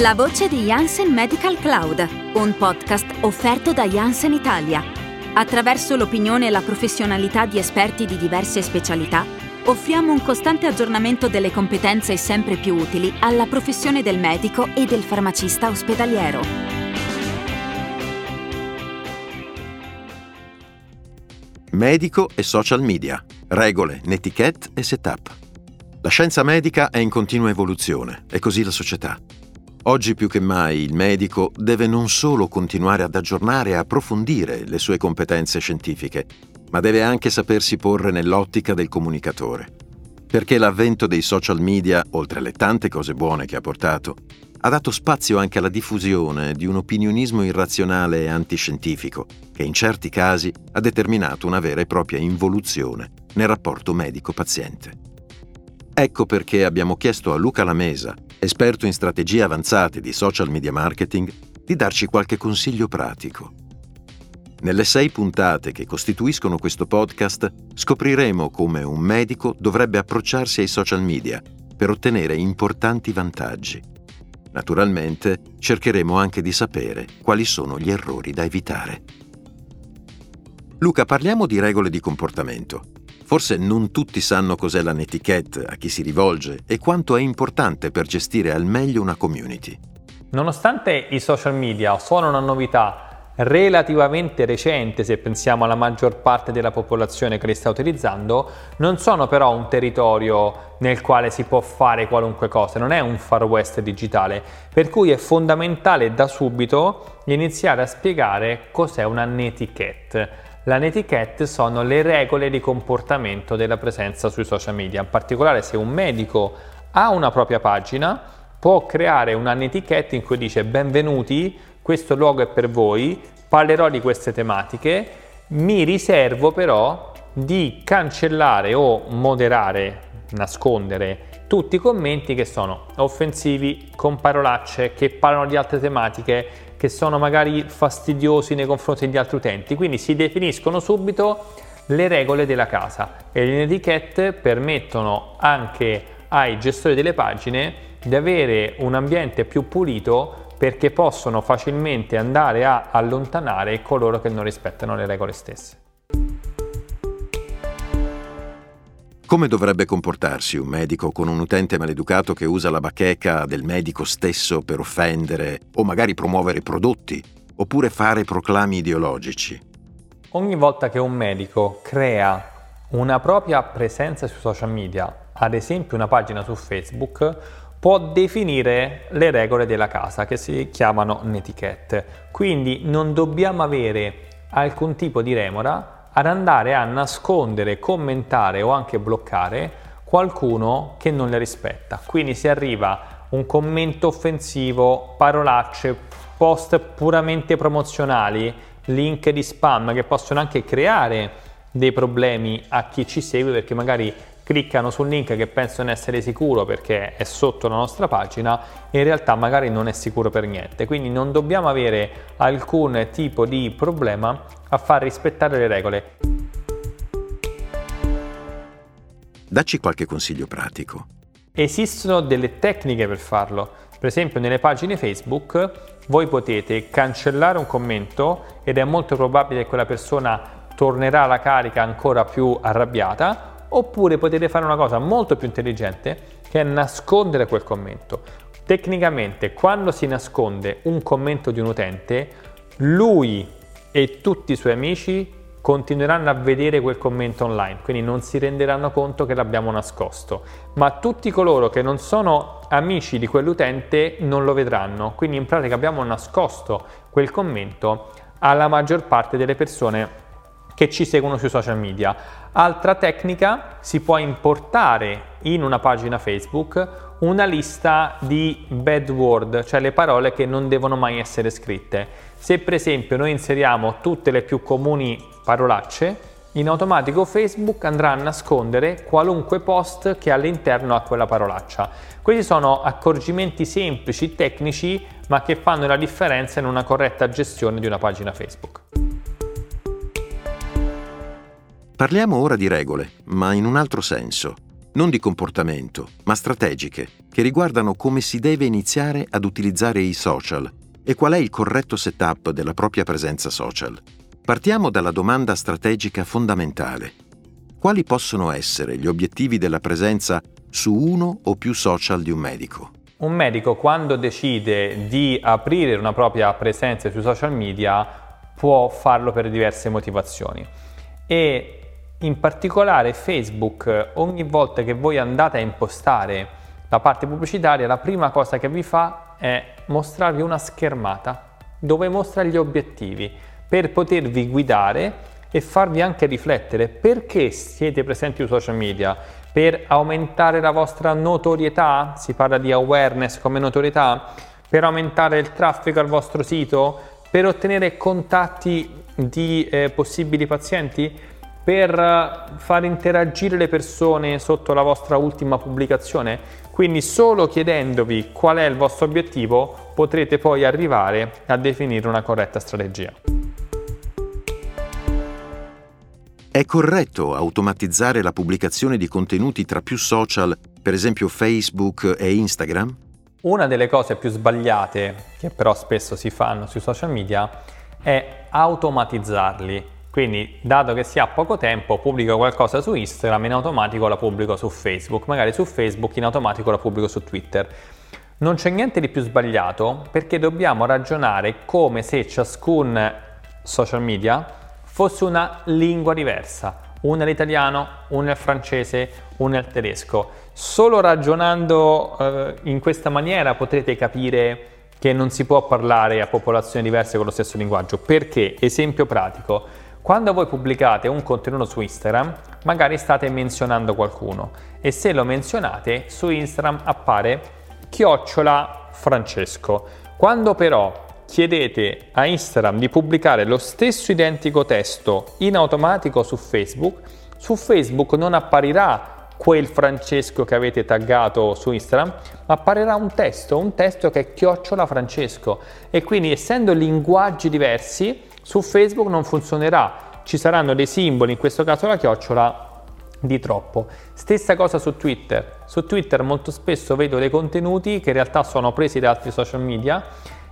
La voce di Janssen Medical Cloud, un podcast offerto da Janssen Italia. Attraverso l'opinione e la professionalità di esperti di diverse specialità, offriamo un costante aggiornamento delle competenze sempre più utili alla professione del medico e del farmacista ospedaliero. Medico e social media, regole, netiquette e setup. La scienza medica è in continua evoluzione e così la società. Oggi più che mai il medico deve non solo continuare ad aggiornare e approfondire le sue competenze scientifiche, ma deve anche sapersi porre nell'ottica del comunicatore. Perché l'avvento dei social media, oltre alle tante cose buone che ha portato, ha dato spazio anche alla diffusione di un opinionismo irrazionale e antiscientifico, che in certi casi ha determinato una vera e propria involuzione nel rapporto medico-paziente. Ecco perché abbiamo chiesto a Luca Lamesa, esperto in strategie avanzate di social media marketing, di darci qualche consiglio pratico. Nelle sei puntate che costituiscono questo podcast scopriremo come un medico dovrebbe approcciarsi ai social media per ottenere importanti vantaggi. Naturalmente cercheremo anche di sapere quali sono gli errori da evitare. Luca, parliamo di regole di comportamento. Forse non tutti sanno cos'è la netiquette, a chi si rivolge e quanto è importante per gestire al meglio una community. Nonostante i social media sono una novità relativamente recente se pensiamo alla maggior parte della popolazione che li sta utilizzando, non sono però un territorio nel quale si può fare qualunque cosa, non è un far west digitale, per cui è fondamentale da subito iniziare a spiegare cos'è una netiquette la netiquette sono le regole di comportamento della presenza sui social media. In particolare se un medico ha una propria pagina, può creare una netiquette in cui dice benvenuti, questo luogo è per voi, parlerò di queste tematiche, mi riservo però di cancellare o moderare, nascondere tutti i commenti che sono offensivi, con parolacce, che parlano di altre tematiche, che sono magari fastidiosi nei confronti degli altri utenti. Quindi si definiscono subito le regole della casa e le etichette permettono anche ai gestori delle pagine di avere un ambiente più pulito perché possono facilmente andare a allontanare coloro che non rispettano le regole stesse. Come dovrebbe comportarsi un medico con un utente maleducato che usa la bacheca del medico stesso per offendere o magari promuovere prodotti oppure fare proclami ideologici? Ogni volta che un medico crea una propria presenza sui social media, ad esempio una pagina su Facebook, può definire le regole della casa che si chiamano netiquette. Quindi non dobbiamo avere alcun tipo di remora ad andare a nascondere, commentare o anche bloccare qualcuno che non le rispetta. Quindi si arriva un commento offensivo, parolacce, post puramente promozionali, link di spam che possono anche creare dei problemi a chi ci segue perché magari cliccano sul link che pensano essere sicuro perché è sotto la nostra pagina e in realtà magari non è sicuro per niente. Quindi non dobbiamo avere alcun tipo di problema a far rispettare le regole. Dacci qualche consiglio pratico. Esistono delle tecniche per farlo. Per esempio nelle pagine Facebook voi potete cancellare un commento ed è molto probabile che quella persona tornerà alla carica ancora più arrabbiata oppure potete fare una cosa molto più intelligente che è nascondere quel commento. Tecnicamente, quando si nasconde un commento di un utente, lui e tutti i suoi amici continueranno a vedere quel commento online, quindi non si renderanno conto che l'abbiamo nascosto, ma tutti coloro che non sono amici di quell'utente non lo vedranno, quindi in pratica abbiamo nascosto quel commento alla maggior parte delle persone che ci seguono sui social media. Altra tecnica, si può importare in una pagina Facebook una lista di bad word, cioè le parole che non devono mai essere scritte. Se per esempio noi inseriamo tutte le più comuni parolacce, in automatico Facebook andrà a nascondere qualunque post che all'interno ha quella parolaccia. Questi sono accorgimenti semplici, tecnici, ma che fanno la differenza in una corretta gestione di una pagina Facebook. Parliamo ora di regole, ma in un altro senso. non di comportamento, ma strategiche, che riguardano come si deve iniziare ad utilizzare i social e qual è il corretto setup della propria presenza social. Partiamo dalla domanda strategica fondamentale. Quali possono essere gli obiettivi della presenza su uno o più social di un medico? Un medico quando decide di aprire una propria presenza sui social media può farlo per diverse motivazioni e in particolare Facebook ogni volta che voi andate a impostare la parte pubblicitaria la prima cosa che vi fa è mostrarvi una schermata dove mostra gli obiettivi per potervi guidare e farvi anche riflettere perché siete presenti sui social media. Per aumentare la vostra notorietà, si parla di awareness come notorietà, per aumentare il traffico al vostro sito, per ottenere contatti di eh, possibili pazienti, per far interagire le persone sotto la vostra ultima pubblicazione. Quindi solo chiedendovi qual è il vostro obiettivo potrete poi arrivare a definire una corretta strategia. È corretto automatizzare la pubblicazione di contenuti tra più social, per esempio Facebook e Instagram? Una delle cose più sbagliate, che però spesso si fanno sui social media, è automatizzarli. Quindi, dato che si ha poco tempo, pubblico qualcosa su Instagram, in automatico la pubblico su Facebook, magari su Facebook in automatico la pubblico su Twitter. Non c'è niente di più sbagliato perché dobbiamo ragionare come se ciascun social media fosse una lingua diversa, una è l'italiano, una è il francese, una è il tedesco. Solo ragionando eh, in questa maniera potrete capire che non si può parlare a popolazioni diverse con lo stesso linguaggio. Perché? Esempio pratico. Quando voi pubblicate un contenuto su Instagram, magari state menzionando qualcuno e se lo menzionate su Instagram appare chiocciola Francesco. Quando però chiedete a Instagram di pubblicare lo stesso identico testo in automatico su Facebook, su Facebook non apparirà quel Francesco che avete taggato su Instagram, ma apparirà un testo, un testo che è chiocciola Francesco e quindi essendo linguaggi diversi su Facebook non funzionerà, ci saranno dei simboli, in questo caso la chiocciola di troppo. Stessa cosa su Twitter, su Twitter molto spesso vedo dei contenuti che in realtà sono presi da altri social media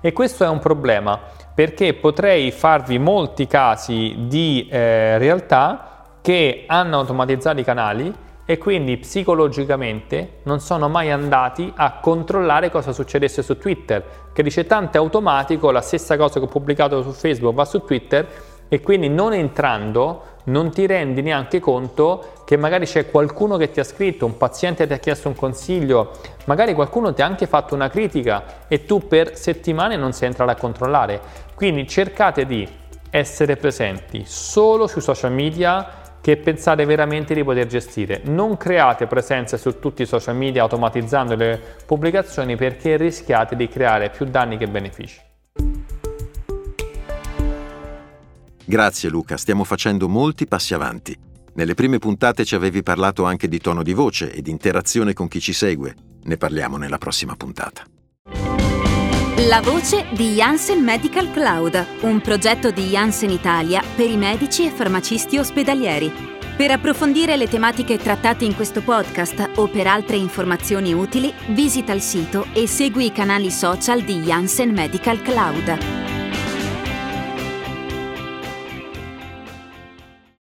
e questo è un problema perché potrei farvi molti casi di eh, realtà che hanno automatizzato i canali e quindi psicologicamente non sono mai andati a controllare cosa succedesse su Twitter, che dice tanto è automatico, la stessa cosa che ho pubblicato su Facebook va su Twitter e quindi non entrando non ti rendi neanche conto che magari c'è qualcuno che ti ha scritto, un paziente ti ha chiesto un consiglio, magari qualcuno ti ha anche fatto una critica e tu per settimane non sei entrato a controllare. Quindi cercate di essere presenti solo sui social media che pensate veramente di poter gestire. Non create presenze su tutti i social media automatizzando le pubblicazioni perché rischiate di creare più danni che benefici. Grazie Luca, stiamo facendo molti passi avanti. Nelle prime puntate ci avevi parlato anche di tono di voce e di interazione con chi ci segue. Ne parliamo nella prossima puntata. La voce di Janssen Medical Cloud, un progetto di Janssen Italia per i medici e farmacisti ospedalieri. Per approfondire le tematiche trattate in questo podcast o per altre informazioni utili, visita il sito e segui i canali social di Janssen Medical Cloud.